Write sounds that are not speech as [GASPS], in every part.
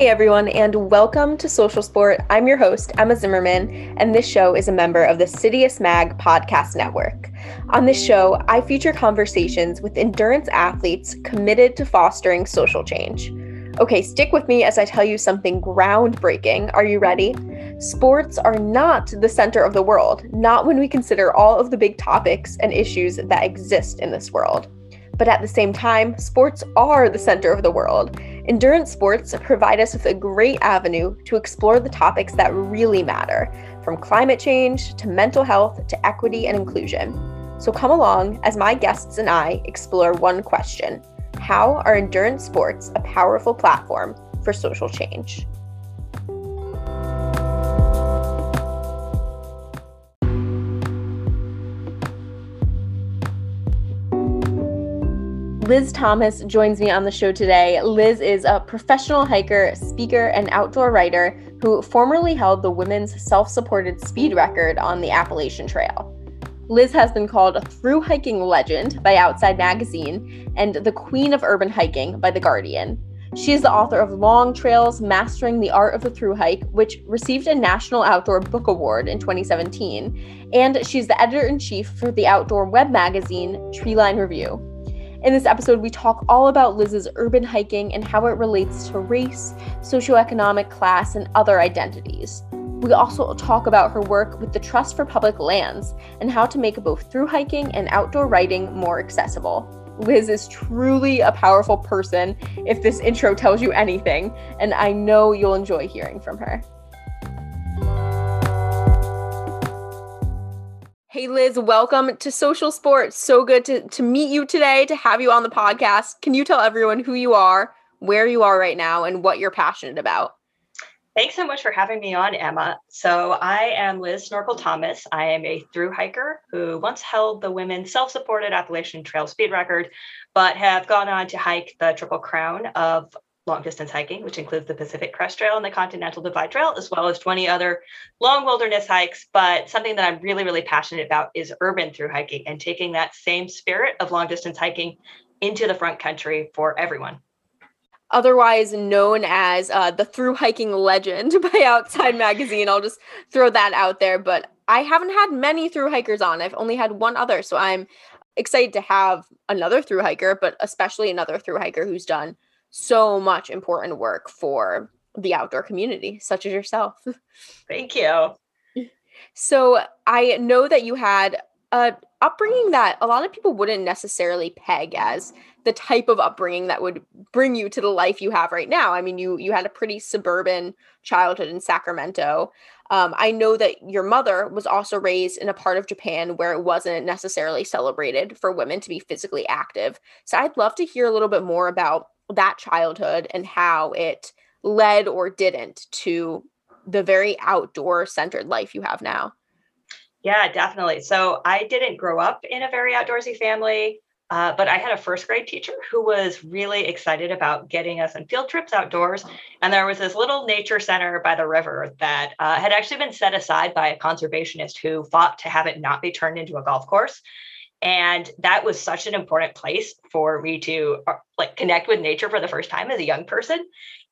Hey everyone, and welcome to Social Sport. I'm your host, Emma Zimmerman, and this show is a member of the Citius Mag podcast network. On this show, I feature conversations with endurance athletes committed to fostering social change. Okay, stick with me as I tell you something groundbreaking. Are you ready? Sports are not the center of the world, not when we consider all of the big topics and issues that exist in this world. But at the same time, sports are the center of the world. Endurance sports provide us with a great avenue to explore the topics that really matter, from climate change to mental health to equity and inclusion. So come along as my guests and I explore one question How are endurance sports a powerful platform for social change? Liz Thomas joins me on the show today. Liz is a professional hiker, speaker, and outdoor writer who formerly held the women's self supported speed record on the Appalachian Trail. Liz has been called a through hiking legend by Outside Magazine and the queen of urban hiking by The Guardian. She is the author of Long Trails Mastering the Art of the Through Hike, which received a National Outdoor Book Award in 2017. And she's the editor in chief for the outdoor web magazine Treeline Review. In this episode, we talk all about Liz's urban hiking and how it relates to race, socioeconomic class, and other identities. We also talk about her work with the Trust for Public Lands and how to make both through hiking and outdoor writing more accessible. Liz is truly a powerful person if this intro tells you anything, and I know you'll enjoy hearing from her. Hey Liz, welcome to Social Sports. So good to, to meet you today, to have you on the podcast. Can you tell everyone who you are, where you are right now, and what you're passionate about? Thanks so much for having me on, Emma. So, I am Liz Snorkel Thomas. I am a through hiker who once held the women's self supported Appalachian Trail speed record, but have gone on to hike the Triple Crown of long distance hiking, which includes the Pacific Crest Trail and the Continental Divide Trail, as well as 20 other long wilderness hikes. But something that I'm really, really passionate about is urban through hiking and taking that same spirit of long distance hiking into the front country for everyone. Otherwise known as uh, the through hiking legend [LAUGHS] by Outside Magazine. I'll just throw that out there. But I haven't had many through hikers on. I've only had one other. So I'm excited to have another through hiker, but especially another through hiker who's done so much important work for the outdoor community, such as yourself. [LAUGHS] Thank you. So I know that you had a upbringing that a lot of people wouldn't necessarily peg as the type of upbringing that would bring you to the life you have right now. I mean, you you had a pretty suburban childhood in Sacramento. Um, I know that your mother was also raised in a part of Japan where it wasn't necessarily celebrated for women to be physically active. So I'd love to hear a little bit more about that childhood and how it led or didn't to the very outdoor centered life you have now. Yeah, definitely. So I didn't grow up in a very outdoorsy family, uh, but I had a first grade teacher who was really excited about getting us on field trips outdoors. And there was this little nature center by the river that uh, had actually been set aside by a conservationist who fought to have it not be turned into a golf course and that was such an important place for me to uh, like connect with nature for the first time as a young person.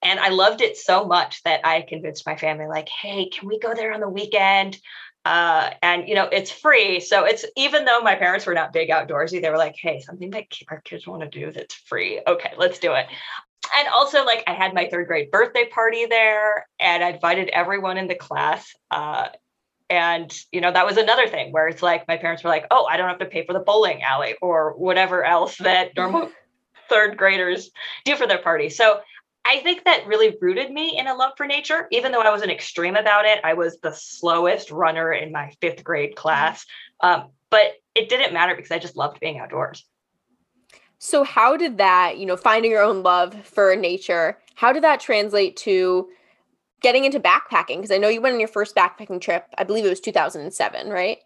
And i loved it so much that i convinced my family like hey can we go there on the weekend? Uh, and you know it's free. So it's even though my parents were not big outdoorsy they were like hey something that our kids want to do that's free. Okay let's do it. And also like i had my third grade birthday party there and i invited everyone in the class uh, and you know that was another thing where it's like my parents were like oh i don't have to pay for the bowling alley or whatever else that [LAUGHS] normal third graders do for their party. So i think that really rooted me in a love for nature. Even though i was an extreme about it i was the slowest runner in my fifth grade class. Um, but it didn't matter because i just loved being outdoors. So how did that you know finding your own love for nature how did that translate to getting into backpacking because I know you went on your first backpacking trip. I believe it was 2007, right?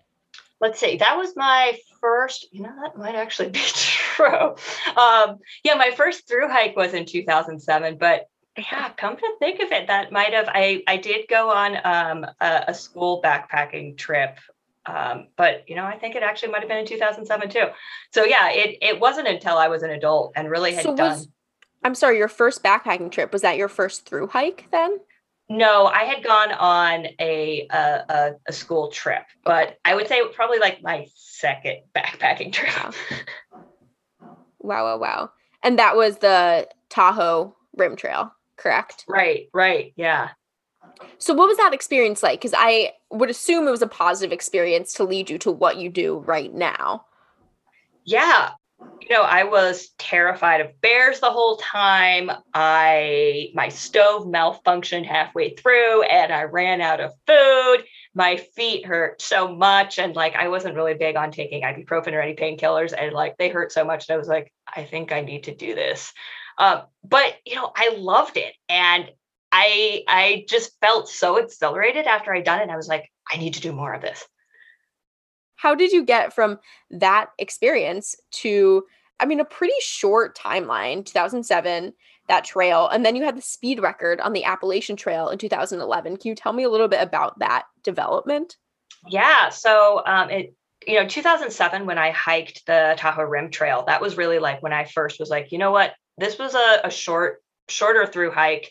Let's see. That was my first. You know, that might actually be [LAUGHS] true. Um, yeah, my first through hike was in 2007, but yeah, come to think of it, that might have. I I did go on um, a, a school backpacking trip um, but you know, I think it actually might have been in 2007 too. So yeah, it it wasn't until I was an adult and really had so done. Was, I'm sorry, your first backpacking trip was that your first through hike then? No, I had gone on a a, a school trip, but I would say probably like my second [LAUGHS] backpacking trip. Wow. wow, wow, wow. And that was the Tahoe Rim Trail, correct? Right, right. Yeah. So what was that experience like? Because I would assume it was a positive experience to lead you to what you do right now. Yeah. You know, I was terrified of bears the whole time. I my stove malfunctioned halfway through and I ran out of food. My feet hurt so much and like I wasn't really big on taking ibuprofen or any painkillers and like they hurt so much and I was like I think I need to do this. Um, but you know, I loved it and I I just felt so exhilarated after I'd done it. I was like, I need to do more of this. How did you get from that experience to I mean a pretty short timeline, 2007, that trail, and then you had the speed record on the Appalachian Trail in 2011. Can you tell me a little bit about that development? Yeah, so um, it you know 2007 when I hiked the Tahoe Rim Trail, that was really like when I first was like, you know what, this was a, a short shorter through hike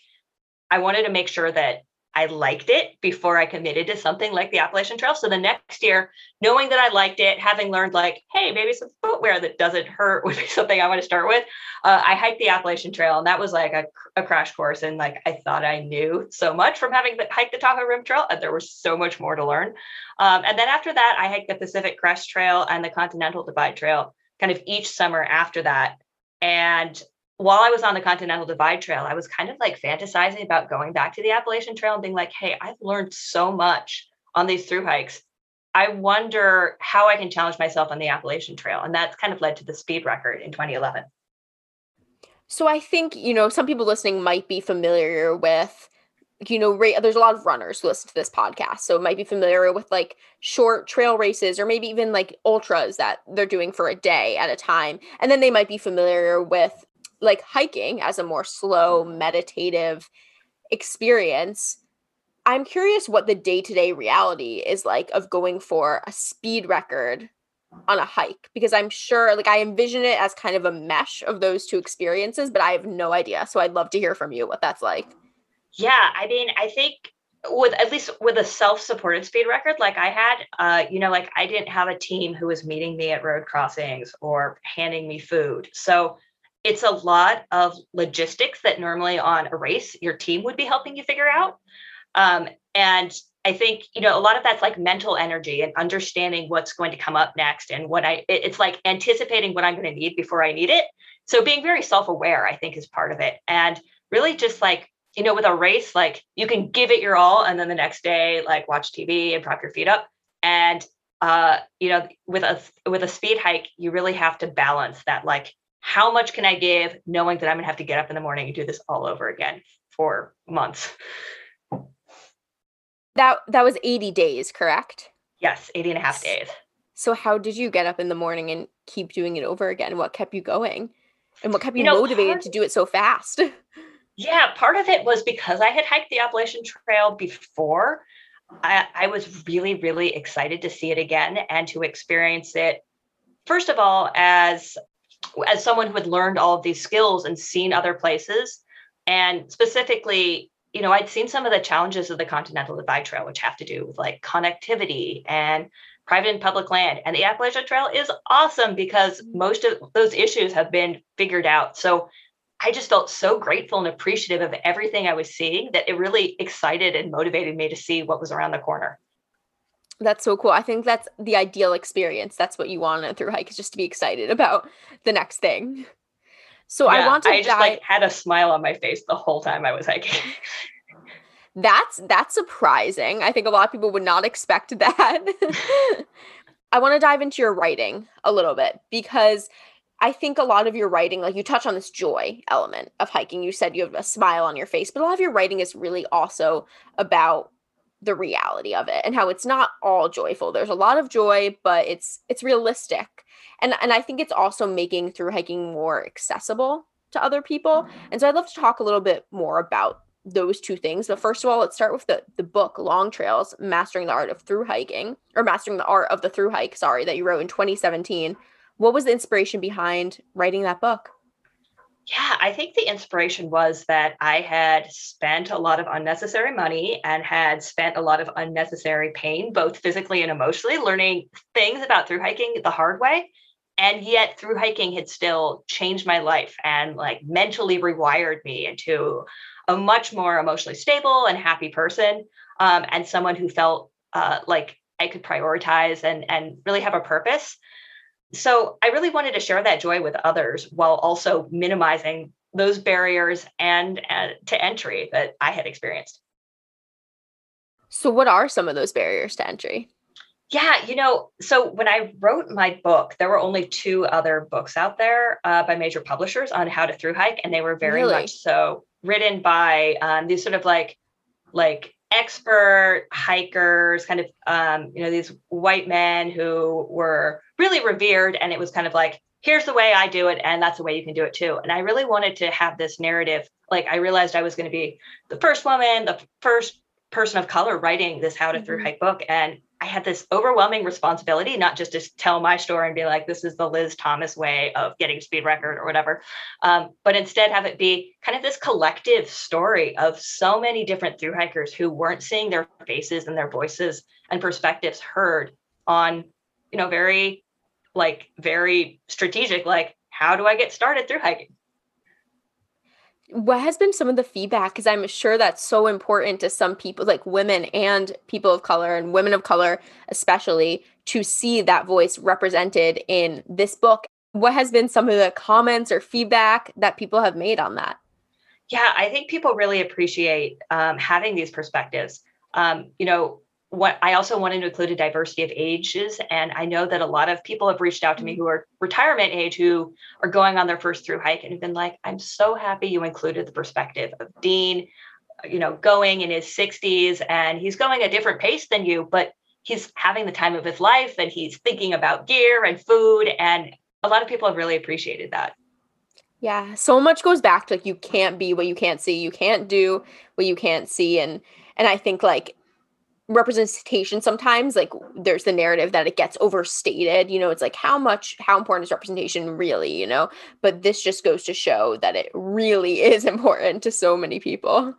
I wanted to make sure that I liked it before I committed to something like the Appalachian Trail. So the next year, knowing that I liked it, having learned like, hey, maybe some footwear that doesn't hurt [LAUGHS] would be something I want to start with. Uh, I hiked the Appalachian Trail, and that was like a, a, crash course. And like I thought I knew so much from having hiked the Tahoe Rim Trail, and there was so much more to learn. Um, and then after that, I hiked the Pacific Crest Trail and the Continental Divide Trail, kind of each summer after that. And while I was on the Continental Divide Trail, I was kind of like fantasizing about going back to the Appalachian Trail and being like, hey, I've learned so much on these through hikes. I wonder how I can challenge myself on the Appalachian Trail. And that's kind of led to the speed record in 2011. So I think, you know, some people listening might be familiar with, you know, ra- there's a lot of runners who listen to this podcast. So might be familiar with like short trail races or maybe even like ultras that they're doing for a day at a time. And then they might be familiar with like hiking as a more slow meditative experience i'm curious what the day-to-day reality is like of going for a speed record on a hike because i'm sure like i envision it as kind of a mesh of those two experiences but i have no idea so i'd love to hear from you what that's like. Yeah i mean i think with at least with a self-supported speed record like i had uh you know like i didn't have a team who was meeting me at road crossings or handing me food so it's a lot of logistics that normally on a race your team would be helping you figure out. Um, and i think you know a lot of that's like mental energy and understanding what's going to come up next and what i it's like anticipating what i'm going to need before i need it. So being very self-aware i think is part of it. And really just like you know with a race like you can give it your all and then the next day like watch tv and prop your feet up. And uh you know with a with a speed hike you really have to balance that like how much can I give knowing that I'm going to have to get up in the morning and do this all over again for months? That that was 80 days, correct? Yes, 80 and a half days. So how did you get up in the morning and keep doing it over again? What kept you going? And what kept you, you know, motivated part, to do it so fast? [LAUGHS] yeah, part of it was because I had hiked the Appalachian Trail before. I, I was really, really excited to see it again and to experience it first of all as as someone who had learned all of these skills and seen other places, and specifically, you know, I'd seen some of the challenges of the Continental Divide Trail, which have to do with like connectivity and private and public land. And the Appalachian Trail is awesome because mm-hmm. most of those issues have been figured out. So I just felt so grateful and appreciative of everything I was seeing that it really excited and motivated me to see what was around the corner. That's so cool. I think that's the ideal experience. That's what you want on a through hike is just to be excited about the next thing. So yeah, I want to I just dive- like had a smile on my face the whole time I was hiking. [LAUGHS] that's that's surprising. I think a lot of people would not expect that. [LAUGHS] [LAUGHS] I want to dive into your writing a little bit because I think a lot of your writing, like you touch on this joy element of hiking. You said you have a smile on your face, but a lot of your writing is really also about the reality of it and how it's not all joyful. There's a lot of joy, but it's it's realistic. And and I think it's also making through hiking more accessible to other people. And so I'd love to talk a little bit more about those two things. But first of all, let's start with the the book Long Trails: Mastering the Art of Through Hiking or Mastering the Art of the Through Hike, sorry, that you wrote in 2017. What was the inspiration behind writing that book? Yeah, I think the inspiration was that I had spent a lot of unnecessary money and had spent a lot of unnecessary pain, both physically and emotionally, learning things about through hiking the hard way. And yet, through hiking had still changed my life and like mentally rewired me into a much more emotionally stable and happy person, um, and someone who felt uh, like I could prioritize and and really have a purpose so I really wanted to share that joy with others while also minimizing those barriers and uh, to entry that I had experienced. So, what are some of those barriers to entry? Yeah, you know, so when I wrote my book, there were only two other books out there uh, by major publishers on how to through hike, and they were very really? much so written by um, these sort of like like expert hikers, kind of um, you know these white men who were really revered, and it was kind of like here's the way I do it, and that's the way you can do it too. And I really wanted to have this narrative. Like I realized I was going to be the first woman, the first person of color writing this how to mm-hmm. through hike book, and I had this overwhelming responsibility, not just to tell my story and be like, this is the Liz Thomas way of getting a speed record or whatever, um, but instead have it be kind of this collective story of so many different through hikers who weren't seeing their faces and their voices and perspectives heard on, you know, very like very strategic, like, how do I get started through hiking? What has been some of the feedback because i'm sure that's so important to some people like women and people of color and women of color especially to see that voice represented in this book. What has been some of the comments or feedback that people have made on that? Yeah i think people really appreciate um, having these perspectives. Um, you know what I also wanted to include a diversity of ages. And I know that a lot of people have reached out to me mm-hmm. who are retirement age who are going on their first through hike and have been like, I'm so happy you included the perspective of Dean, you know, going in his 60s and he's going a different pace than you, but he's having the time of his life and he's thinking about gear and food. And a lot of people have really appreciated that. Yeah, so much goes back to like you can't be what you can't see, you can't do what you can't see and and I think like representation sometimes like there's the narrative that it gets overstated you know it's like how much how important is representation really you know? But this just goes to show that it really [LAUGHS] is important to so many people.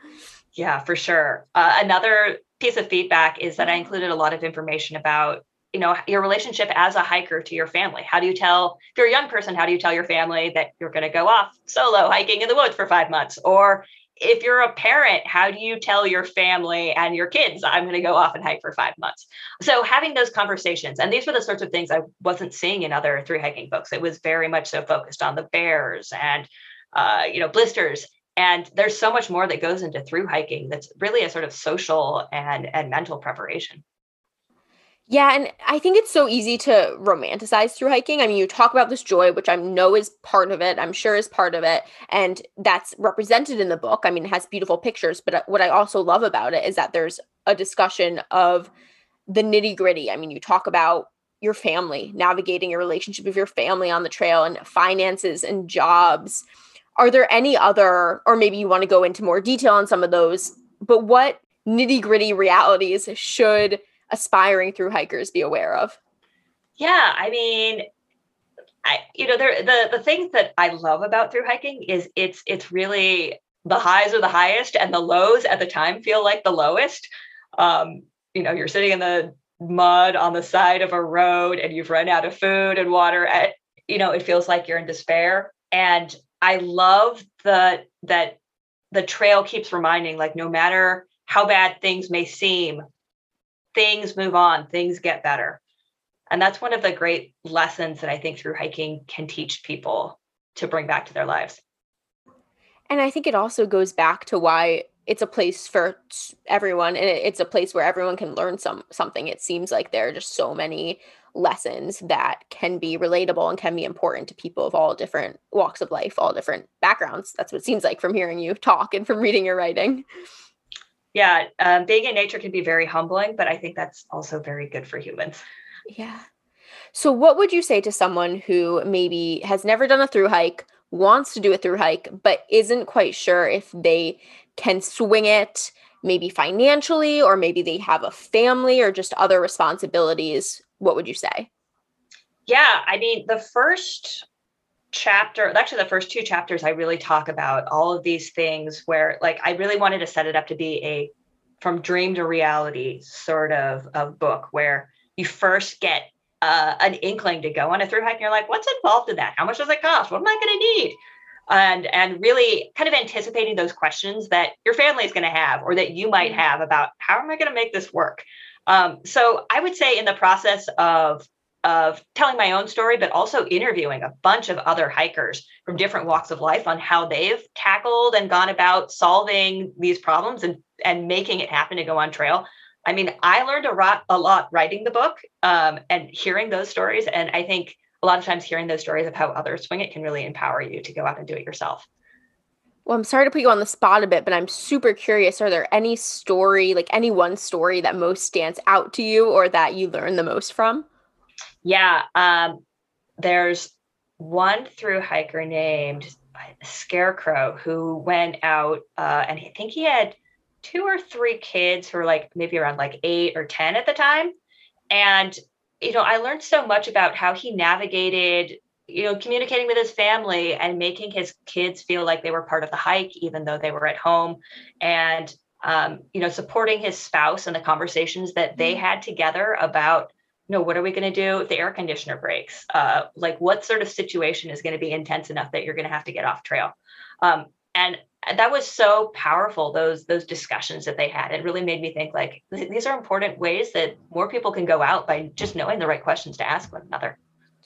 Yeah for sure. Uh, another piece of feedback is that i included a lot of information about you know your relationship as a hiker to your family. How do you tell if you're a young person how do you tell your family that you're going to go off solo hiking in the woods for five months? Or if you're a parent, how do you tell your family and your kids, I'm going to go off and hike for five months? So having those conversations, and these were the sorts of things I wasn't seeing in other through hiking books. It was very much so focused on the bears and, uh, you know, blisters. And there's so much more that goes into through hiking that's really a sort of social and, and mental preparation. Yeah, and I think it's so easy to romanticize through hiking. I mean, you talk about this joy, which I know is part of it, I'm sure is part of it, and that's represented in the book. I mean, it has beautiful pictures, but uh, what I also love about it is that there's a discussion of the nitty gritty. I mean, you talk about your family, navigating your relationship with your family on the trail, and finances and jobs. Are there any other, or maybe you want to go into more detail on some of those, but what nitty gritty realities should aspiring through hikers be aware of? Yeah, I mean, I you know there the the things that I love about through hiking is it's it's really the highs are the highest and the lows at the time feel like the lowest. Um, you know, you're sitting in the mud on the side of a road and you've run out of food and water at you know it feels like you're in despair and i love the that the trail keeps reminding like no matter how bad things may seem things move on, things get better. And that's one of the great lessons that I think through hiking can teach people to bring back to their lives. And I think it also goes back to why it's a place for everyone and it's a place where everyone can learn some something. It seems like there are just so many lessons that can be relatable and can be important to people of all different walks of life, all different backgrounds. That's what it seems like from hearing you talk and from reading your writing yeah, um, being in nature can be very humbling, but I think that's also very good for humans. Yeah. So, what would you say to someone who maybe has never done a through hike, wants to do a through hike, but isn't quite sure if they can swing it, maybe financially, or maybe they have a family or just other responsibilities? What would you say? Yeah, I mean, the first chapter, actually, the first two chapters, I really talk about all of these things where, like, I really wanted to set it up to be a from dream to reality sort of, of book where you first get uh, an inkling to go on a through hike and you're like, what's involved in that? How much does it cost? What am I going to need? And, and really kind of anticipating those questions that your family is going to have or that you might mm-hmm. have about how am I going to make this work? Um, so I would say in the process of of telling my own story, but also interviewing a bunch of other hikers from different walks of life on how they've tackled and gone about solving these problems and, and making it happen to go on trail. I mean, I learned a lot, a lot writing the book um, and hearing those stories. And I think a lot of times hearing those stories of how others swing it can really empower you to go out and do it yourself. Well, I'm sorry to put you on the spot a bit, but I'm super curious. Are there any story, like any one story that most stands out to you or that you learn the most from? Yeah. Um, there's one through hiker named Scarecrow who went out uh, and I think he had two or three kids who were like maybe around like eight or 10 at the time. And, you know, I learned so much about how he navigated, you know, communicating with his family and making his kids feel like they were part of the hike, even though they were at home. And, um, you know, supporting his spouse and the conversations that they mm-hmm. had together about, know, what are we going to do? If the air conditioner breaks? Uh, like, what sort of situation is going to be intense enough that you're going to have to get off trail? Um, and that was so powerful those those discussions that they had. It really made me think like these are important ways that more people can go out by just knowing the right questions to ask one another.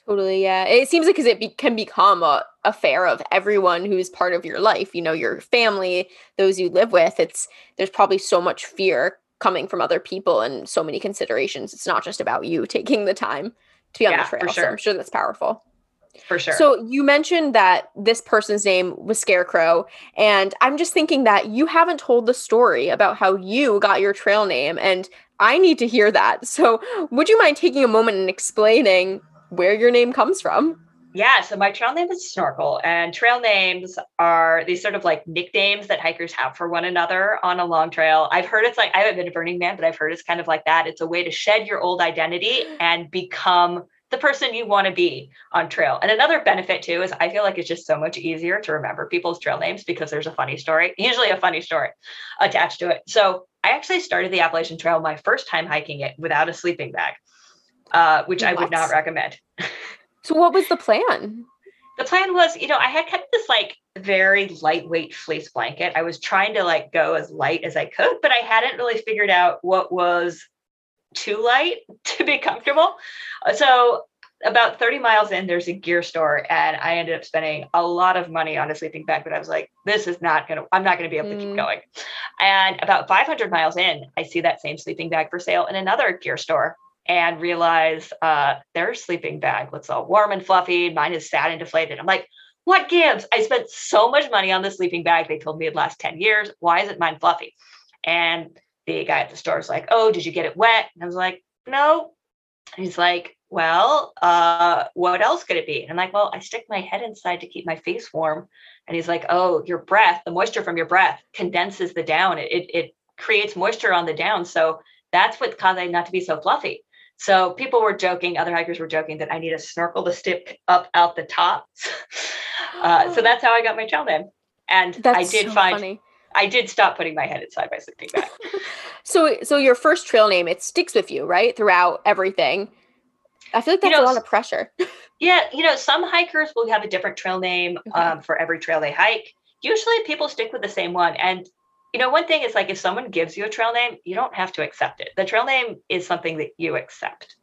Totally yeah. It seems like because it be- can become a affair of everyone who's part of your life you know your family those you live with. It's there's probably so much fear coming from other people and so many considerations it's not just about you [LAUGHS] taking the time to be on yeah, the trail sure. so i'm sure that's powerful for sure. So you mentioned that this person's name was Scarecrow, and I'm just thinking that you haven't told the story about how you got your trail name, and I need to hear that. [LAUGHS] So would you mind taking a moment and explaining where your name comes from? Yeah, so my trail name is Snorkel, and trail names are these sort of like nicknames that hikers have for one another on a long trail. I've heard it's like, I haven't been to Burning Man, but I've heard it's kind of like that. It's a way to shed your old identity [GASPS] and become the person you want to be on trail. And another benefit too is I feel like it's just so much easier to remember people's trail names because there's a funny story, [LAUGHS] usually a funny story attached to it. So I actually started the Appalachian Trail my first time hiking it without a sleeping bag, uh, which what? I would not recommend. So what was the plan? The plan was, you know, I had kind of this like very lightweight fleece blanket. I was trying to like go as light as I could, but I hadn't really figured out what was too light [LAUGHS] to be comfortable. So about 30 miles in, there's a gear store, and I ended up spending a lot of money on a sleeping bag. But I was like, this is not gonna, I'm not gonna be able to keep mm. going. And about 500 miles in, I see that same sleeping bag for sale in another gear store and realize uh, their sleeping bag looks all warm and fluffy. Mine is sad and deflated. I'm like, what gives? I spent so much money on the sleeping bag. They told me it'd last 10 years. Why is it mine fluffy? And the guy at the store was like, Oh, did you get it wet? And I was like, No. And he's like, Well, uh, what else could it be? And I'm like, Well, I stick my head inside to keep my face warm. And he's like, Oh, your breath, the moisture from your breath condenses the down. It, it, it creates moisture on the down. So that's what's causing not to be so fluffy. So people were joking, other hikers were joking that I need a snorkel to stick up out the top. [LAUGHS] uh, so that's how I got my trail name. And that's I did so find funny. I did stop putting my head inside my sleeping bag. [LAUGHS] so, so your first trail name, it sticks with you, right, throughout everything. I feel like that's you know, a lot of pressure. [LAUGHS] yeah, you know, some hikers will have a different trail name okay. um, for every trail they hike. Usually, people stick with the same one, and you know, one thing is like if someone gives you a trail name, you don't have to accept it. The trail name is something that you accept.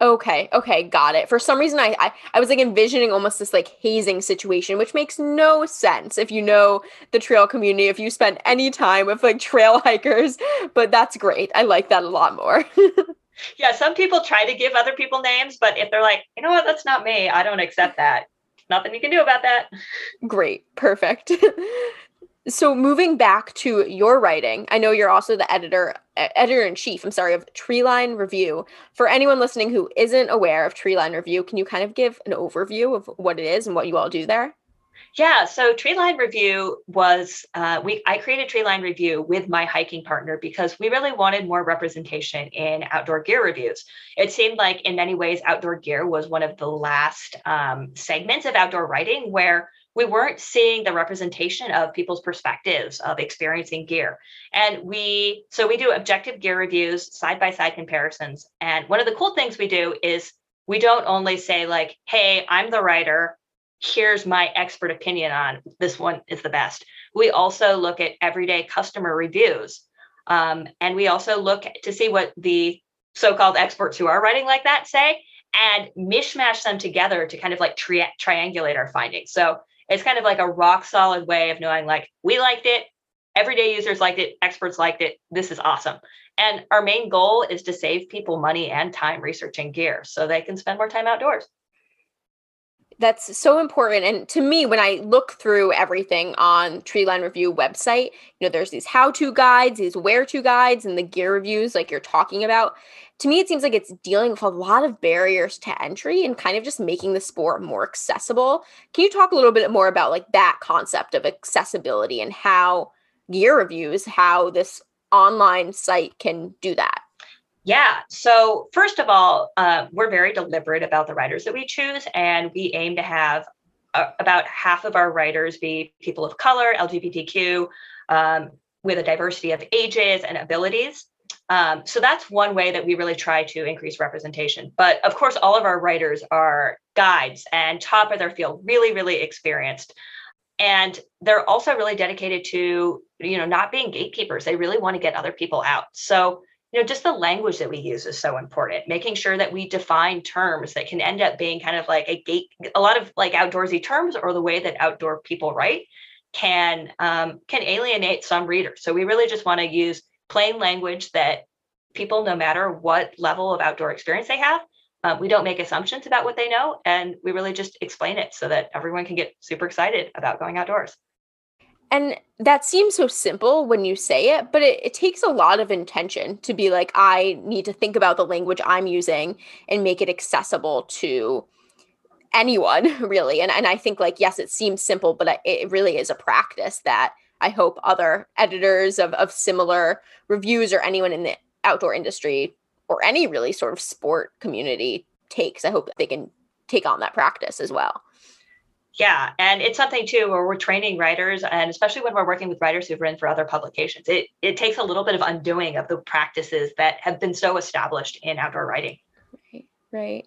Okay, okay, got it. For some reason, I, I I was like envisioning almost this like hazing situation, which makes no sense if you know the trail community, if you spend any time with like trail [LAUGHS] hikers. But that's great. I like that a lot more. [LAUGHS] yeah, some people try to give other people names, but if they're like, you know what, that's not me, I don't accept that. Nothing you can do about that. Great, perfect. [LAUGHS] So moving back to your writing, I know you're also the editor editor in chief, I'm sorry, of Treeline Review. For anyone listening who isn't aware of Treeline Review, can you kind of give an overview of what it is and what you all do there? Yeah, so Treeline Review was uh, we I created Treeline Review with my hiking partner because we really wanted more representation in outdoor gear reviews. It seemed like in many ways outdoor gear was one of the last um, segments of outdoor writing where we weren't seeing the representation of people's perspectives of experiencing gear. And we so we do objective gear reviews, side by side comparisons. And one of the cool things we do is we don't only say like, "Hey, I'm the writer." here's my expert opinion on this one is the best. We also look at everyday customer reviews. Um, and we also look to see what the so called experts who are writing like that say and mishmash them together to kind of like tri- triangulate our findings. So it's kind of like a rock solid way of knowing like we liked it, everyday users liked it, experts liked it. This is awesome. And our main goal is to save people money and time researching gear so they can spend more time outdoors. That's so important. And to me when i look through everything on treeline review website you know there's these how to guides these where to guides and the gear reviews like you're talking about to me it seems like it's dealing with a lot of barriers to entry and kind of just making the sport more accessible can you talk a little bit more about like that concept of accessibility and how gear reviews how this online site can do that yeah. So, first of all, uh, we're very deliberate about the writers that we choose, and we aim to have uh, about half of our writers be people of color, LGBTQ, um, with a diversity of ages and abilities. Um, so, that's one way that we really try to increase representation. But of course, all of our writers are guides and top of their field, really, really experienced. And they're also really dedicated to, you know, not being gatekeepers. They really want to get other people out. So, you know just the language that we use is so important making sure that we define terms that can end up being kind of like a gate a lot of like outdoorsy terms or the way that outdoor people write can um, can alienate some readers so we really just want to use plain language that people no matter what level of outdoor experience they have uh, we don't make assumptions about what they know and we really just explain it so that everyone can get super excited about going outdoors and that seems so simple when you say it, but it, it, takes a lot of intention to be like, I need to think about the language I'm using and make it accessible to anyone, [LAUGHS] really. And, and I think, like, yes, it seems simple, but it really is a practice that I hope other editors of, of similar reviews or anyone in the outdoor industry or any really sort of sport community takes. I hope they can take on that practice as well. Yeah, and it's something too where we're training writers, and especially when we're working with writers who've written for other publications, it it takes a little bit of undoing of the practices that have been so established in outdoor writing. Right, right.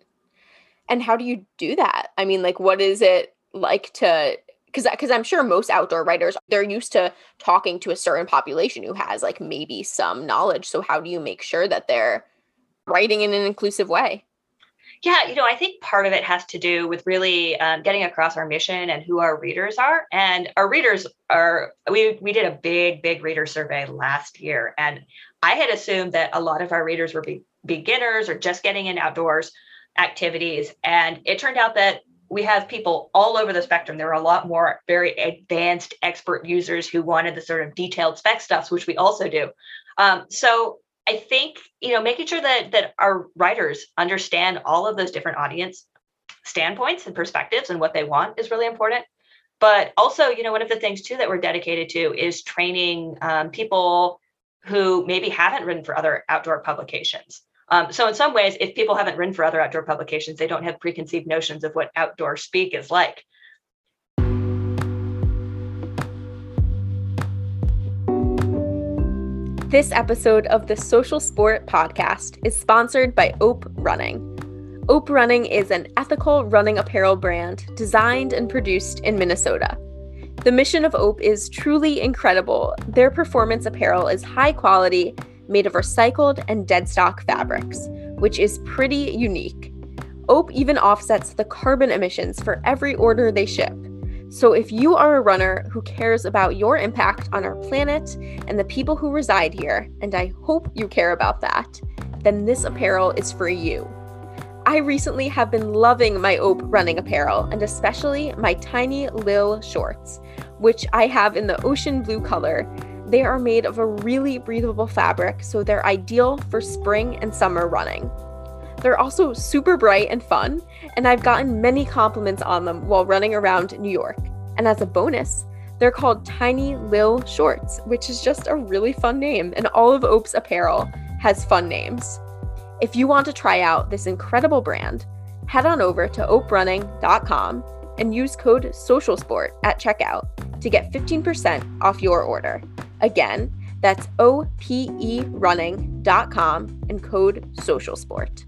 And how do you do that? I mean, like, what is it like to? Because because I'm sure most outdoor writers they're used to talking to a certain population who has like maybe some knowledge. So how do you make sure that they're writing in an inclusive way? Yeah, you know, I think part of it has to do with really um, getting across our mission and who our readers are. And our readers are we we did a big big reader survey last year, and I had assumed that a lot of our readers were be- beginners or just getting in outdoors activities, and it turned out that we have people all over the spectrum. There are a lot more very advanced expert users who wanted the sort of detailed spec stuff, which we also do. Um, so I think you know making sure that that our writers understand all of those different audience standpoints and perspectives and what they want is really important. But also, you know, one of the things too that we're dedicated to is training um, people who maybe haven't written for other outdoor publications. Um, so in some ways, if people haven't written for other outdoor publications, they don't have preconceived notions of what outdoor speak is like. This episode of the Social Sport Podcast is sponsored by Ope Running. Ope Running is an ethical running apparel brand designed and produced in Minnesota. The mission of Ope is truly incredible. Their performance apparel is high quality, made of recycled and dead stock fabrics, which is pretty unique. Ope even offsets the carbon emissions for every order they ship. So, if you are a runner who cares about your impact on our planet and the people who reside here, and I hope you care about that, then this apparel is for you. I recently have been loving my Ope running apparel, and especially my tiny Lil shorts, which I have in the ocean blue color. They are made of a really breathable fabric, so they're ideal for spring and summer running. They're also super bright and fun, and I've gotten many compliments on them while running around New York. And as a bonus, they're called Tiny Lil Shorts, which is just a really fun name, and all of Ope's apparel has fun names. If you want to try out this incredible brand, head on over to operunning.com and use code SOCIALSPORT at checkout to get 15% off your order. Again, that's operunning.com and code social sport.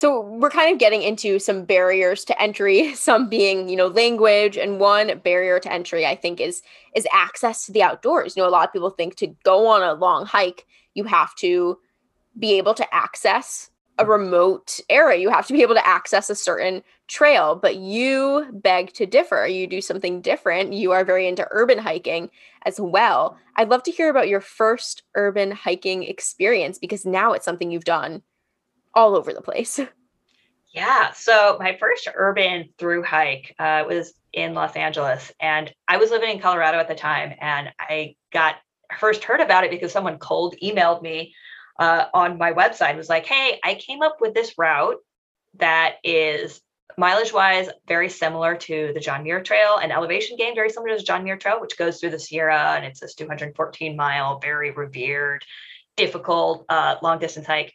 So we're kind of getting into some barriers to entry, [LAUGHS] some being, you know, language and one barrier to entry I think is is access to the outdoors. You know, a lot of people think to go on a long hike, you have to be able to access a remote area. You have to be able to access a certain trail, but you beg to differ. You do something different. You are very into urban hiking as well. I'd love to hear about your first urban hiking experience because now it's something you've done all over the place. [LAUGHS] Yeah. So my first urban through hike uh, was in Los Angeles, and I was living in Colorado at the time, and I got first heard about it because someone cold emailed me uh, on my website. Was like, "Hey, I came up with this route that is mileage wise very similar to the John Muir Trail, and elevation gain very similar to the John Muir Trail, which goes through the Sierra, and it's this 214 mile, very revered, difficult uh, long distance hike."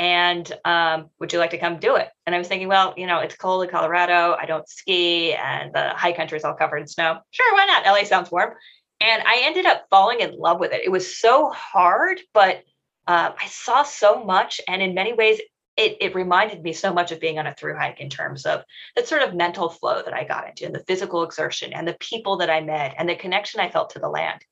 and um, would you like to come do it? And I was thinking, well, you know, it's cold in Colorado. I don't ski, and the high country is all covered in snow. Sure, why not? LA sounds warm. And I ended up falling in love with it. It was so hard, but uh, I saw so much, and in many ways, it, it reminded me so much of being on a through hike in terms of that sort of mental flow that I got into, and the physical exertion, and the people that I met, and the connection I felt to the land.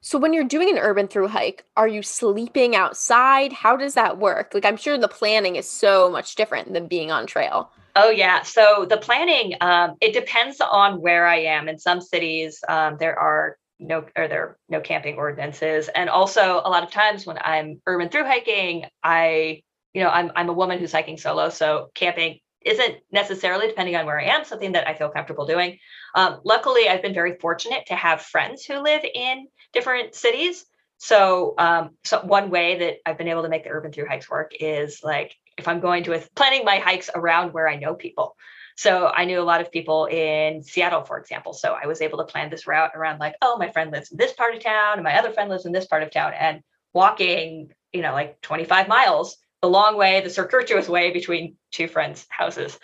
So when you're doing an urban through hike, are you sleeping outside? How does that work? Like I'm sure the planning is so much different than being on trail. Oh yeah. So the planning, um, it depends on where I am. In some cities, um, there are no or there no camping ordinances, and also a lot of times when I'm urban through hiking, I you know I'm I'm a woman who's hiking solo, so camping isn't necessarily depending on where I am something that I feel comfortable doing. Um, luckily, I've been very fortunate to have friends who live in different cities. So, um, so one way that I've been able to make the urban through hikes work is like if I'm going to a, planning my hikes around where I know people. So I knew a lot of people in Seattle, for example. So I was able to plan this route around like, oh, my friend lives in this part of town, and my other friend lives in this part of town, and walking, you know, like 25 miles, the long way, the circuitous way between two friends' houses.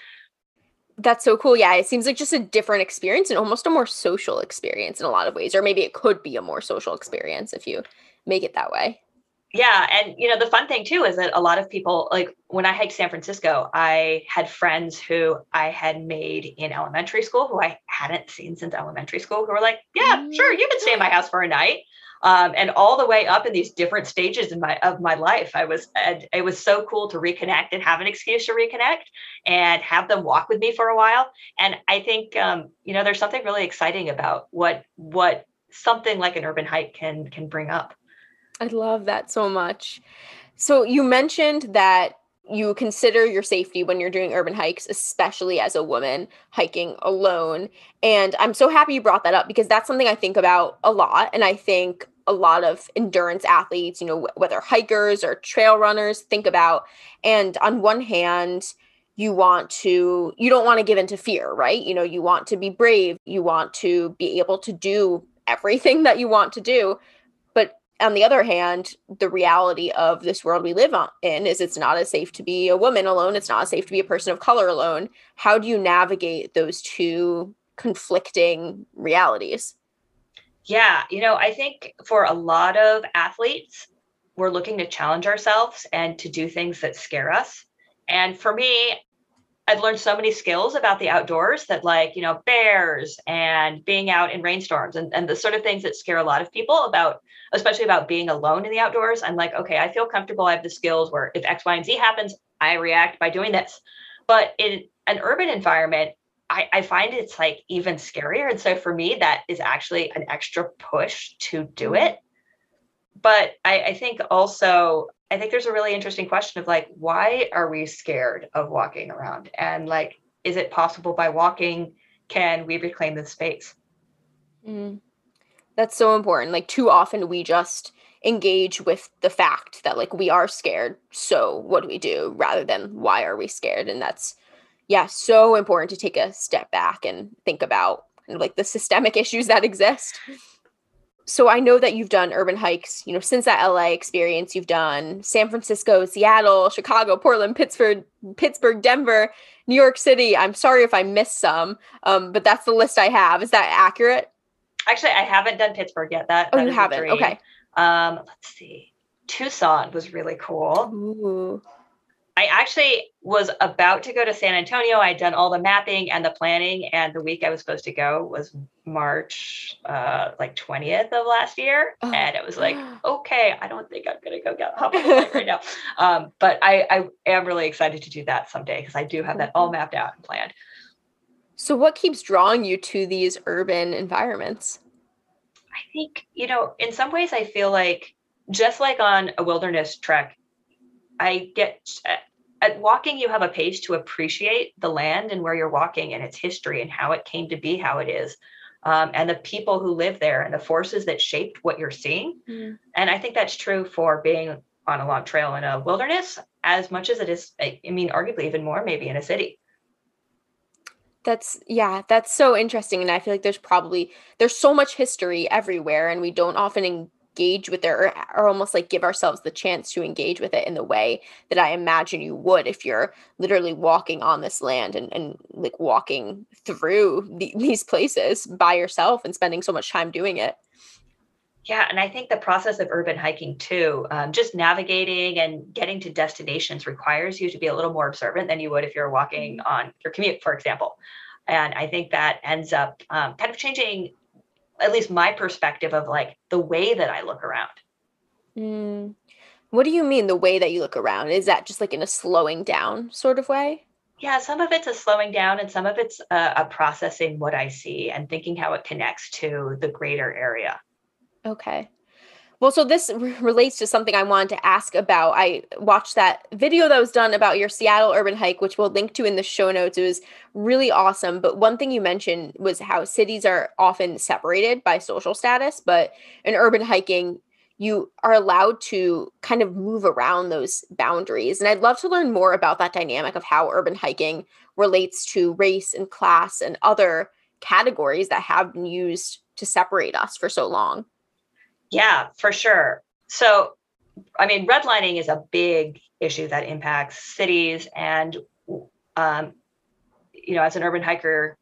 That's so cool. Yeah, it seems like just a different experience and almost a more social experience in a lot of ways. Or maybe it could be a more social experience if you make it that way. Yeah. And, you know, the fun thing too is that a lot of people, like when I hiked San Francisco, I had friends who I had made in elementary school who I hadn't seen since elementary school who were like, yeah, sure, you can stay in my house for a night. Um, and all the way up in these different stages in my of my life i was it was so cool to reconnect and have an excuse to reconnect and have them walk with me for a while. And i think um, you know there's something really exciting about what what something like an urban hike can can bring up i love that so much so you mentioned that you consider your safety when you're doing urban hikes, especially as a woman hiking alone. And I'm so happy you brought that up because that's something I think about a lot. And I think a lot of endurance athletes, you know, whether hikers or trail runners think about. And on one hand, you want to you don't want to give into fear, right? You know, you want to be brave, you want to be able to do everything [LAUGHS] that you want to do. On the other hand, the reality of this world we live in is it's not as safe to be a woman alone, it's not as safe to be a person of color alone. How do you navigate those two conflicting realities? Yeah, you know, I think for a lot of athletes, we're looking to challenge ourselves and to do things that scare us. And for me, I've learned so many skills about the outdoors that, like, you know, bears and being out in rainstorms and, and the sort of things that scare a lot of people about, especially about being alone in the outdoors. I'm like, okay, I feel comfortable. I have the skills where if X, Y, and Z happens, I react by doing this. But in an urban environment, I, I find it's like even scarier. And so for me, that is actually an extra push to do it. But I, I think also, I think there's a really interesting question of like, why are we scared of walking around? And like, is it possible by walking, can we reclaim the space? Mm. That's so important. Like, too often we just engage with the fact that like we are scared. So what do we do rather than why are we scared? And that's yeah, so important to take a step back and think about like the systemic [LAUGHS] issues that exist. So I know that you've done urban hikes, you know, since that LA experience, you've done San Francisco, Seattle, Chicago, Portland, Pittsburgh, Pittsburgh, Denver, New York City. I'm sorry if I missed some, um, but that's the list I have. Is that accurate? Actually, I haven't done Pittsburgh yet. That oh, you haven't. Okay. Um, let's see. Tucson was really cool. Ooh. I actually was about to go to San Antonio. I'd done all the mapping and the planning, and the week I was supposed to go was March, uh, like 20th of last year. Oh. And it was like, [GASPS] okay, I don't think I'm gonna go get hop on right now. [LAUGHS] Um, but I, I am really excited to do that someday because I do have that all mapped out and planned. So, what keeps drawing you to these urban environments? I think, you know, in some ways, I feel like just like on a wilderness trek, I get at walking, you have a page to appreciate the land and where you're walking and its history and how it came to be how it is. Um, and the people who live there and the forces that shaped what you're seeing. Mm. And I think that's true for being on a long trail in a wilderness as much as it is, I mean, arguably even more maybe in a city. That's yeah, that's so interesting. And I feel like there's probably there's so much history everywhere and we don't often engage with it or, or almost like give ourselves the chance to engage with it in the way that I imagine you would if you're literally walking on this land and, and like walking through the, [LAUGHS] these places by yourself and spending so much time doing it. Yeah, and I think the process of urban hiking too, um, just navigating and getting to destinations requires you to be a little more observant than you would if you're walking mm-hmm. on your commute, for example. And I think that ends up um, kind of changing at least my perspective of like the way that I look around. Mm. What do you mean the way that you look around? Is that just like in a slowing down sort of way? Yeah, some of it's a slowing down and some of it's a, a processing what I see and thinking how it connects to the greater area. Okay. Well, so this relates to something I wanted to ask about. I watched that video that was done about your Seattle urban hike, which we'll link to in the show notes. It was really awesome. But one thing you mentioned was how cities are often separated by social status, but in urban hiking, you are allowed to kind of move around those boundaries. And I'd love to learn more about that dynamic of how urban hiking relates to race and class and other categories that have been used to separate us for so long. Yeah, for sure. So, I mean, redlining is a big issue that impacts cities. And, um, you know, as an urban hiker,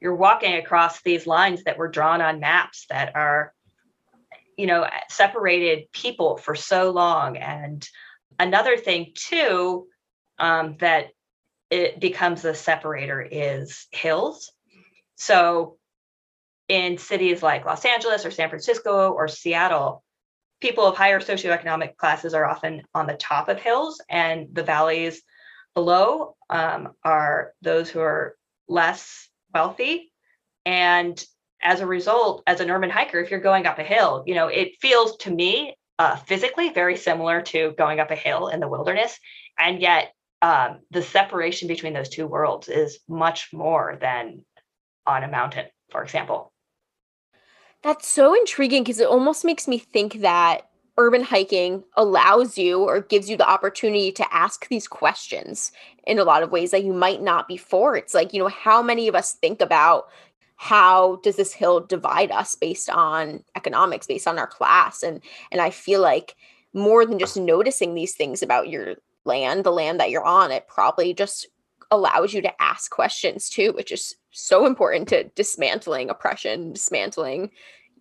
you're walking across these lines that were drawn on maps that are, you know, separated people for so long. And another thing, too, um, that it becomes a separator is hills. So in cities like Los Angeles or San Francisco or Seattle, people of higher socioeconomic classes are often on the top of hills, and the valleys below um, are those who are less wealthy. And as a result, as an urban hiker, if you're going up a hill, you know, it feels to me uh, physically very similar to going up a hill in the wilderness. And yet, um, the separation between those two worlds is much more than on a mountain, for example. That's so intriguing because it almost makes me think that urban hiking allows you or gives you the opportunity to ask these questions in a lot of ways that you might not before. It's like, you know, how many of us think about how does this hill divide us based on economics, based on our class? And and I feel like more than just noticing these things about your land, the land that you're on, it probably just allows you to ask questions too, which is so important to dismantling oppression, dismantling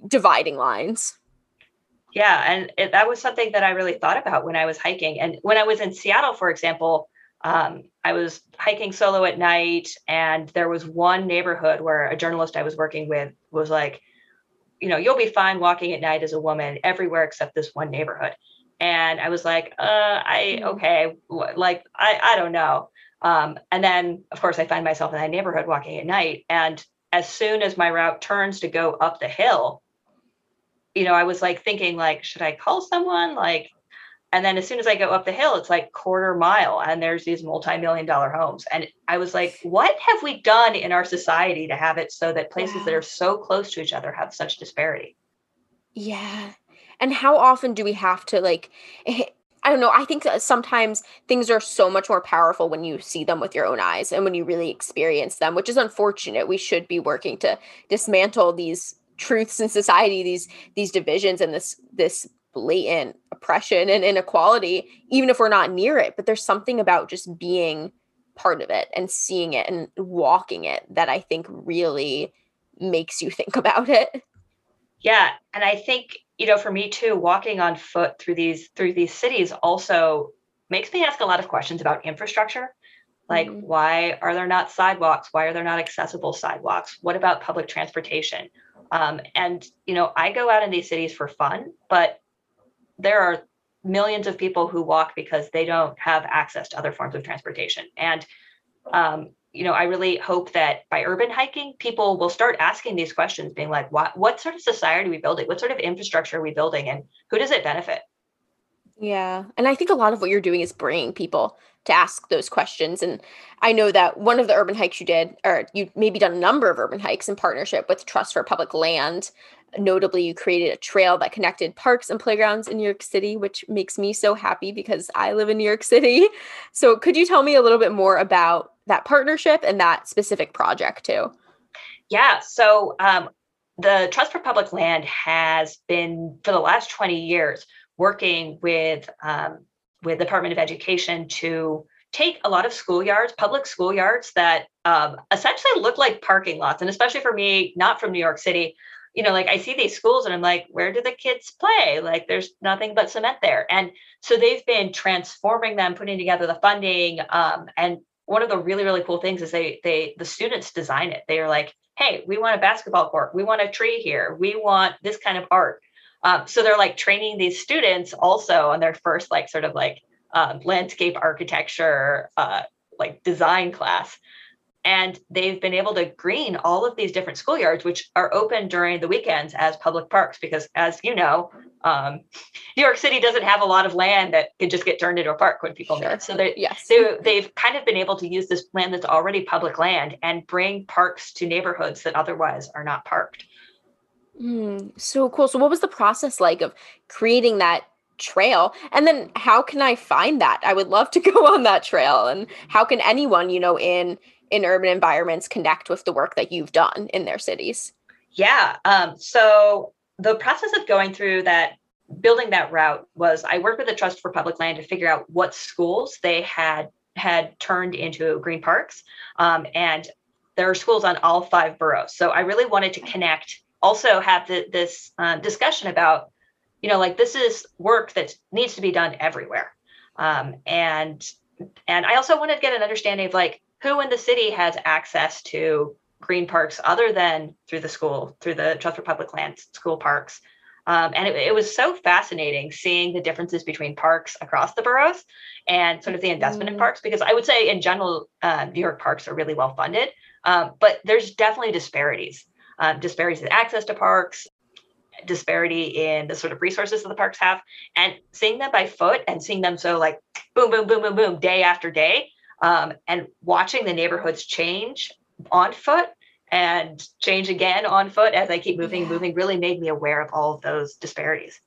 dividing lines. Yeah, and it, that was something that I really thought about when I was hiking. And when I was in Seattle, for example, um, I was hiking solo at night, and there was one neighborhood where a journalist I was working with was like, you know, you'll be fine walking at night as a woman everywhere except this one neighborhood. And I was like, uh, I mm-hmm. okay, like I I don't know. Um, and then, of course, I find myself in that neighborhood walking at night. And as soon as my route turns to go up the hill, you know, I was like thinking, like, should I call someone? Like, and then as soon as I go up the hill, it's like quarter mile, and there's these multi-million dollar homes. And I was like, what have we done in our society to have it so that places yeah. that are so close to each other have such disparity? Yeah. And how often do we have to like [LAUGHS] I don't know. I think sometimes things are so much more powerful when you see them with your own eyes and when you really experience them, which is unfortunate. We should be working to dismantle these truths in society, these these divisions and this this blatant oppression and inequality, even if we're not near it. But there's something about just being part of it and seeing it and walking it that I think really makes you think [LAUGHS] about it. Yeah, and I think you know, for me too, walking on foot through these through these cities also makes me ask a lot of questions about infrastructure. Like, mm-hmm. why are there not sidewalks? Why are there not accessible sidewalks? What about public transportation? Um, and you know, I go out in these cities for fun, but there are millions of people who walk because they don't have access to other forms of transportation. And um, you know, I really hope that by urban hiking, people will start asking these questions, being like, what what sort of society are we building? What sort of infrastructure are we building? And who does it benefit? Yeah. And I think a lot of what you're doing is bringing people to ask those questions. And I know that one of the urban hikes you did, or you've maybe done a number of urban hikes in partnership with Trust for Public Land. Notably, you created a trail that connected parks and playgrounds in New York City, which makes me so happy because I live in New York City. [LAUGHS] So, could you tell me a little bit more about that partnership and that specific project too? Yeah. So um, the Trust for Public Land has been for the last 20 years working with um, with the Department of Education to take a lot of schoolyards, public schoolyards that um, essentially look like parking lots, and especially for me, not from New York City. You know, like I see these schools and I'm like, where do the kids play? Like, there's nothing but cement there. And so they've been transforming them, putting together the funding, um, and one of the really really cool things is they they the students design it. They are like hey we want a basketball court. We want a tree here. We want this kind of art. Um, so they're like training these students also on their first like sort of like um, landscape architecture uh, like design class and they've been able to green all of these different schoolyards which are open during the weekends as public parks because as you know um, new york city doesn't have a lot of land that can just get turned into a park when people sure. need so they, yes. they, they've kind of been able to use this land that's already public land and bring parks to neighborhoods that otherwise are not parked. Mm, so cool. So what was the process like of creating that trail? And then how can i find that? I would love to [LAUGHS] go on that trail and how can anyone you know in in urban environments connect with the work that you've done in their cities? Yeah. Um, so the process of going through that, building that route was I worked with the Trust for Public Land to figure out what schools they had had turned into green parks. Um, and there are schools on all five boroughs. So I really wanted to connect, also have the, this uh, discussion about, you know, like this is work that needs to be done everywhere. Um, and and I also wanted to get an understanding of like who in the city has access to green parks other than through the school, through the Trust for Public Lands school parks. Um, and it, it, was so fascinating seeing the differences between parks across the boroughs and sort of the investment mm-hmm. in parks, because I would say in general, uh, New York parks are really well funded, um, but there's definitely disparities. Um, disparities in access to parks, disparity in the sort of resources that the parks have, and seeing them by foot and seeing them so like boom, boom, boom, boom, boom, day after day um, and watching the neighborhoods change on foot and change again on foot as I keep moving, yeah. moving really made me aware of all of those disparities.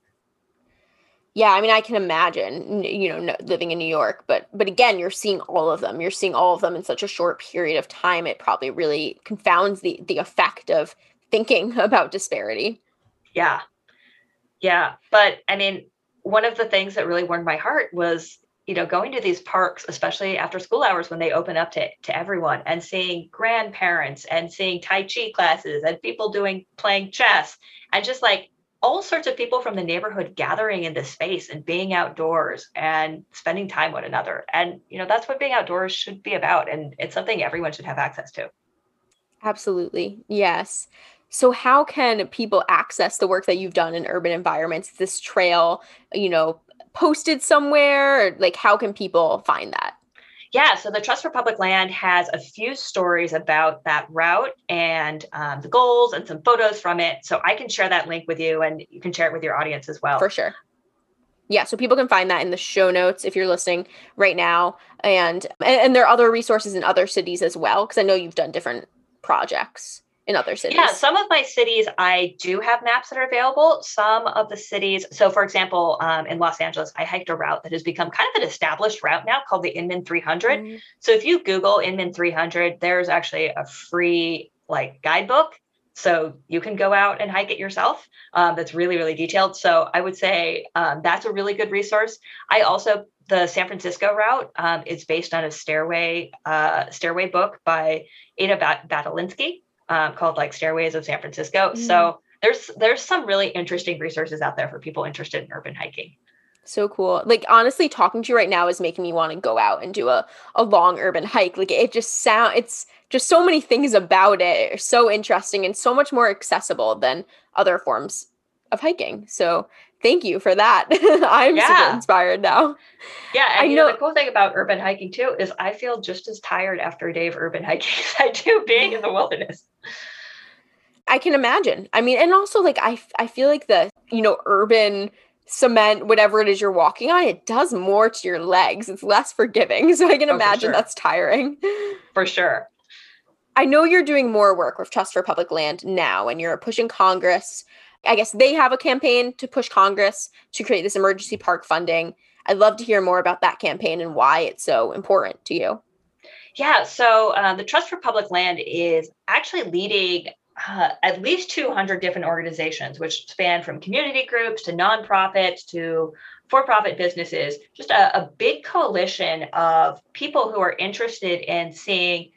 Yeah, I mean, I can imagine, you know, living in New York, but but again, you're seeing all of them. You're seeing all of them in such a short period of time. It probably really confounds the the effect of thinking [LAUGHS] about disparity. Yeah, yeah, but I mean, one of the things that really warmed my heart was you know, going to these parks, especially after school hours when they open up to, to everyone and seeing grandparents and seeing Tai Chi classes and people doing playing chess and just like all sorts of people from the neighborhood gathering in this space and being outdoors and spending time with another. And, you know, that's what being outdoors should be about. And it's something everyone should have access to. Absolutely. Yes. So, how can people access the work that you've done in urban environments? This trail, you know, posted somewhere? Or, like, how can people find that? Yeah, so the Trust for Public Land has a few stories about that route and um, the goals and some photos from it. So I can share that link with you and you can share it with your audience as well. For sure. Yeah, so people can find that in the show notes if you're listening right now. And and, and there are other resources in other cities as well, because I know you've done different projects in other cities? Yeah, some of my cities, I do have maps that are available. Some of the cities, so for example, um, in Los Angeles, I hiked a route that has become kind of an established route now called the Inman 300. Mm-hmm. So if you Google Inman 300, there's actually a free like guidebook. So you can go out and hike it yourself. Um, that's really, really detailed. So I would say um, that's a really good resource. I also the San Francisco route um, is based on a stairway uh, stairway book by Adah Bat- Batalinsky um, called like Stairways of San Francisco. Mm. So there's there's some really interesting resources out there for people interested in urban hiking. So cool. Like honestly, talking to you right now is making me want to go out and do a, a long urban hike. Like it just sound it's just so many things about it are so interesting and so much more accessible than other forms of hiking. So thank you for that. [LAUGHS] I'm yeah. super inspired now. Yeah, and I know, know, the cool thing about urban hiking too is I feel just as tired after a day of urban hiking [LAUGHS] as I do being in the wilderness. I can imagine. I mean, and also like I I feel like the, you know, urban cement whatever it is you're walking on, it does more to your legs. It's less forgiving. [LAUGHS] So I can oh, imagine sure. that's tiring. [LAUGHS] For sure. I know you're doing more work with Trust for Public Land now and you're pushing Congress I guess they have a campaign to push Congress to create this emergency park funding. I'd love to hear more about that campaign and why it's so important to you. Yeah, so uh, the Trust for Public Land is actually leading uh, at least 200 different organizations, which span from community groups to nonprofits to for profit businesses, just a, a big coalition of people who are interested in seeing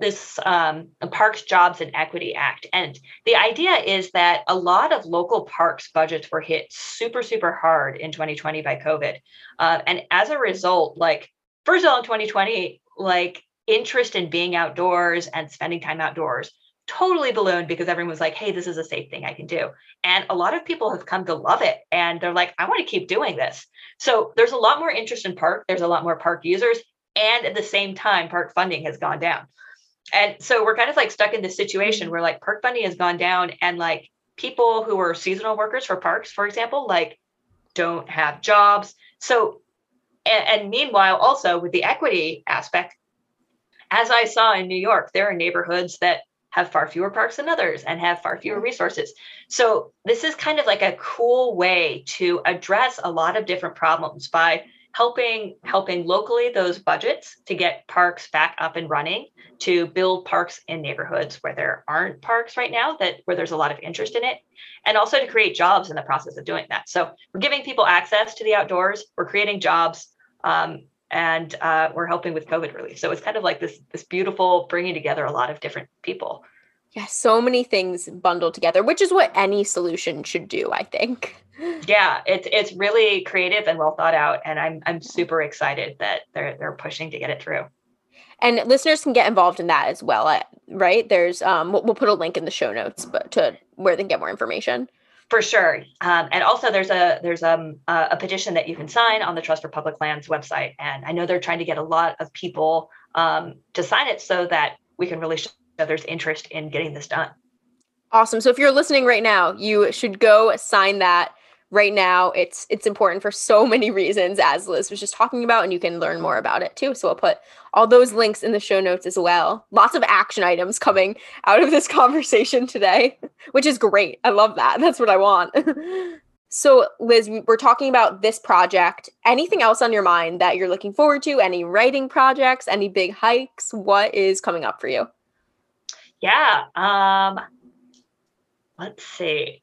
this um, Parks Jobs and Equity Act. And the idea is that a lot of local parks budgets were hit super, super hard in 2020 by COVID. Uh, and as a result, like, first of all, in 2020, like interest in being outdoors and spending time outdoors totally ballooned because everyone was like, hey, this is a safe thing I can do. And a lot of people have come to love it. And they're like, I want to keep doing this. So there's a lot more interest in park. There's a lot more park users. And at the same time, park funding has gone down and so we're kind of like stuck in this situation where like park funding has gone down and like people who are seasonal workers for parks for example like don't have jobs so and, and meanwhile also with the equity aspect as i saw in new york there are neighborhoods that have far fewer parks than others and have far fewer mm-hmm. resources. So, this is kind of like a cool way to address a lot of different problems by helping helping locally those budgets to get parks back up and running to build parks in neighborhoods where there aren't parks right now that where there's a lot of interest in it and also to create jobs in the process of doing that so we're giving people access to the outdoors we're creating jobs um, and uh, we're helping with covid relief so it's kind of like this this beautiful bringing together a lot of different people yeah so many things bundled together which is what any solution should do i think [LAUGHS] yeah, it's it's really creative and well thought out, and I'm I'm super excited that they're they're pushing to get it through. And listeners can get involved in that as well, uh, right? There's um we'll, we'll put a link in the show notes, but to where they can get more information. For sure, um, and also there's a there's um, a, a petition that you can sign on the Trust for Public Lands website, and I know they're trying to get a lot of people um, to sign it so that we can really show there's interest in getting this done. Awesome. So if you're listening right now, you should go sign that right now it's it's important for so many reasons as liz was just talking about and you can learn more about it too. So i'll put all those links in the show notes as well. Lots of action items coming out of this [LAUGHS] conversation today which is great. I love that. That's what i want. [LAUGHS] So liz we're talking about this project. Anything else on your mind that you're looking forward to? Any writing projects? Any big hikes? What is coming up for you? Yeah um let's see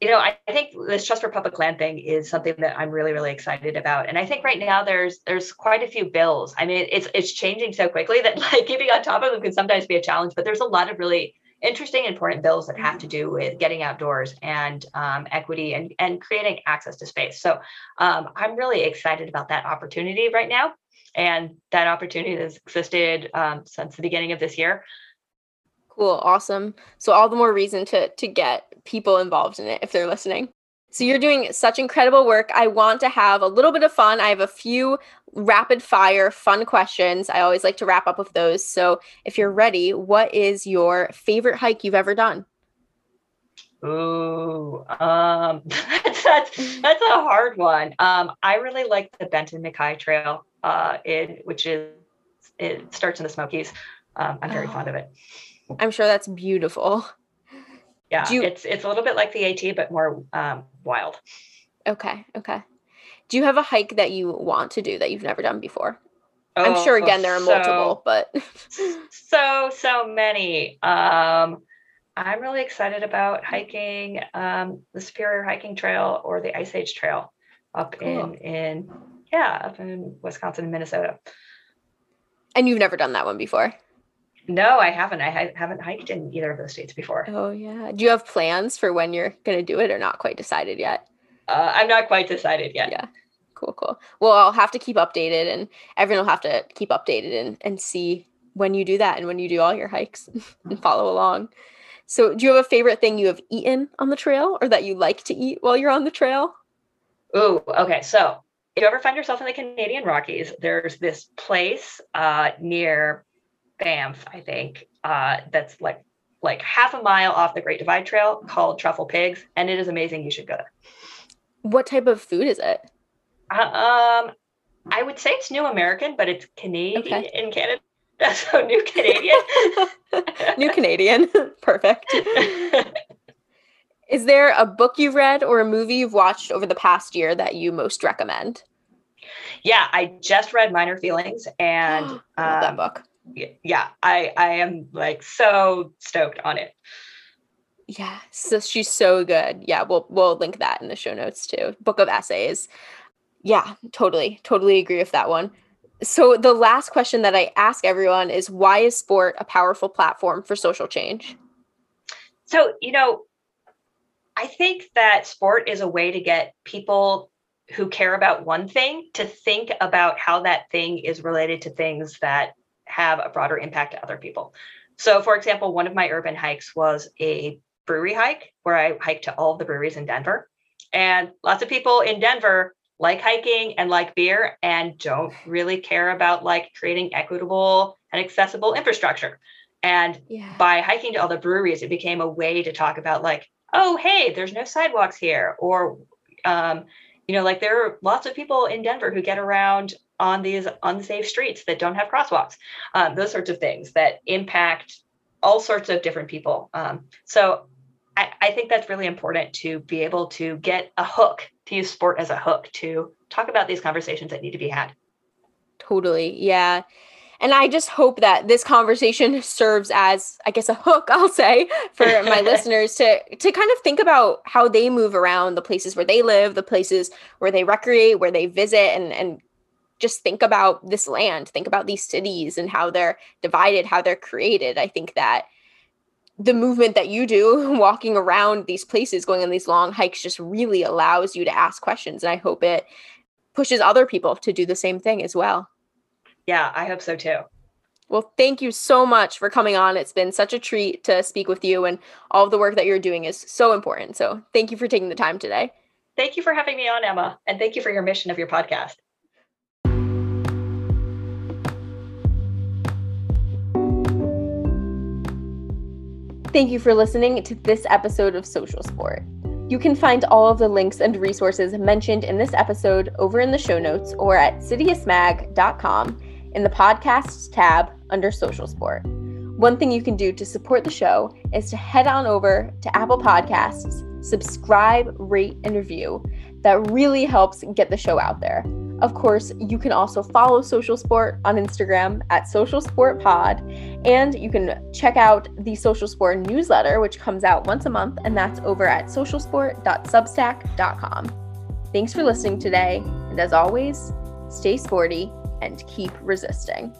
you know, I, I, think this Trust for Public Land thing is something that I'm really, really excited about. And I think right now there's there's quite a few bills. I mean, it's it's changing so quickly that [LAUGHS] like keeping on top of them can sometimes be a challenge. But there's a lot of really interesting, important bills that have to do with getting outdoors and um, equity and and creating access to space. So um, I'm really excited about that opportunity right now. And that opportunity has existed um, since the beginning of this year. Cool, awesome. So all the more reason to to get people involved in it if they're listening. So you're doing such incredible work. I want to have a little bit of fun. I have a few rapid fire fun questions. I always like to wrap up with those. So if you're ready, what is your favorite hike you've ever done? Ooh, um, [LAUGHS] that's, that's, that's a hard one. Um, I really like the Benton MacKaye Trail, uh, in which is it starts in the Smokies. Um, I'm very oh. fond of it. [LAUGHS] I'm sure that's beautiful. Yeah, you, it's it's a little bit like the AT, but more um, wild. Okay, okay. Do you have a hike that you want to do that you've never done before? Oh, I'm sure again there are so, multiple, but [LAUGHS] so so many. Um, I'm really excited about hiking um, the Superior Hiking Trail or the Ice Age Trail up cool. in in yeah up in Wisconsin and Minnesota. And you've never done that one before? No, I haven't. I ha- haven't hiked in either of those states before. Oh yeah. Do you have plans for when you're going to do it, or not quite decided yet? Uh, I'm not quite decided yet. Yeah. Cool, cool. Well, I'll have to keep updated, and everyone will have to keep updated and and see when you do that and when you do all your hikes [LAUGHS] and follow along. So, do you have a favorite thing you have eaten on the trail, or that you like to eat while you're on the trail? Oh, okay. So, if you ever find yourself in the Canadian Rockies, there's this place uh, near Banff, I think, uh, that's like like half a mile off the Great Divide Trail called Truffle Pigs, and it is amazing. You should go there. What type of food is it? Uh, um, I would say it's New American, but it's Canadian okay. in Canada. That's [LAUGHS] So New Canadian. [LAUGHS] new Canadian. [LAUGHS] Perfect. is there a book you've read or a movie you've watched over the past year that you most recommend? Yeah, I just read Minor Feelings and [GASPS] um, that book yeah, I I am like so stoked on it. Yeah, so she's so good. Yeah, we'll we'll link that in the show notes too. Book of essays. Yeah, totally, totally agree with that one. So the last question that I ask everyone is why is sport a powerful platform for social change? So, you know, I think that sport is a way to get people who care about one thing to think about how that thing is related to things that have a broader impact to other people. So, for example, one of my urban hikes was a brewery hike where I hiked to all of the breweries in Denver. And lots of people in Denver like hiking and like beer and don't really care about like creating equitable and accessible infrastructure. And yeah. by hiking to all the breweries, it became a way to talk about like, oh, hey, there's no sidewalks here, or um, you know, like there are lots of people in Denver who get around on these unsafe streets that don't have crosswalks, um, those sorts of things that impact all sorts of different people. Um, so I, I, think that's really important to be able to get a hook, to use sport as a hook to talk about these conversations that need to be had. Totally. Yeah. And I just hope that this conversation [LAUGHS] serves as, I guess, a hook, [LAUGHS] I'll say, for my [LAUGHS] listeners to to kind of think about how they move around the places where they live, the places where they recreate, where they visit, and and just think about this land, think about these cities and how they're divided, how they're created. I think that the movement that you do [LAUGHS] walking around these places, going on these long hikes, just really allows you to ask questions. And I hope it pushes other people to do the same thing as well. Yeah, I hope so too. Well, thank you so much for coming on. It's been such a treat to speak with you, and all of the work that you're doing is so important. So, thank you for taking the time today. Thank you for having me on, Emma, and thank you for your mission of your podcast. Thank you for listening to this episode of Social Sport. You can find all of the links and resources mentioned in this episode over in the show notes or at citiusmag.com in the podcasts tab under Social Sport. One thing you can do to support the show is to head on over to Apple Podcasts, subscribe, rate, and review. That really helps get the show out there. Of course, you can also follow Social Sport on Instagram at Social Sport Pod, and you can check out the Social Sport newsletter, which comes out once a month, and that's over at socialsport.substack.com. Thanks for listening today, and as always, stay sporty and keep resisting.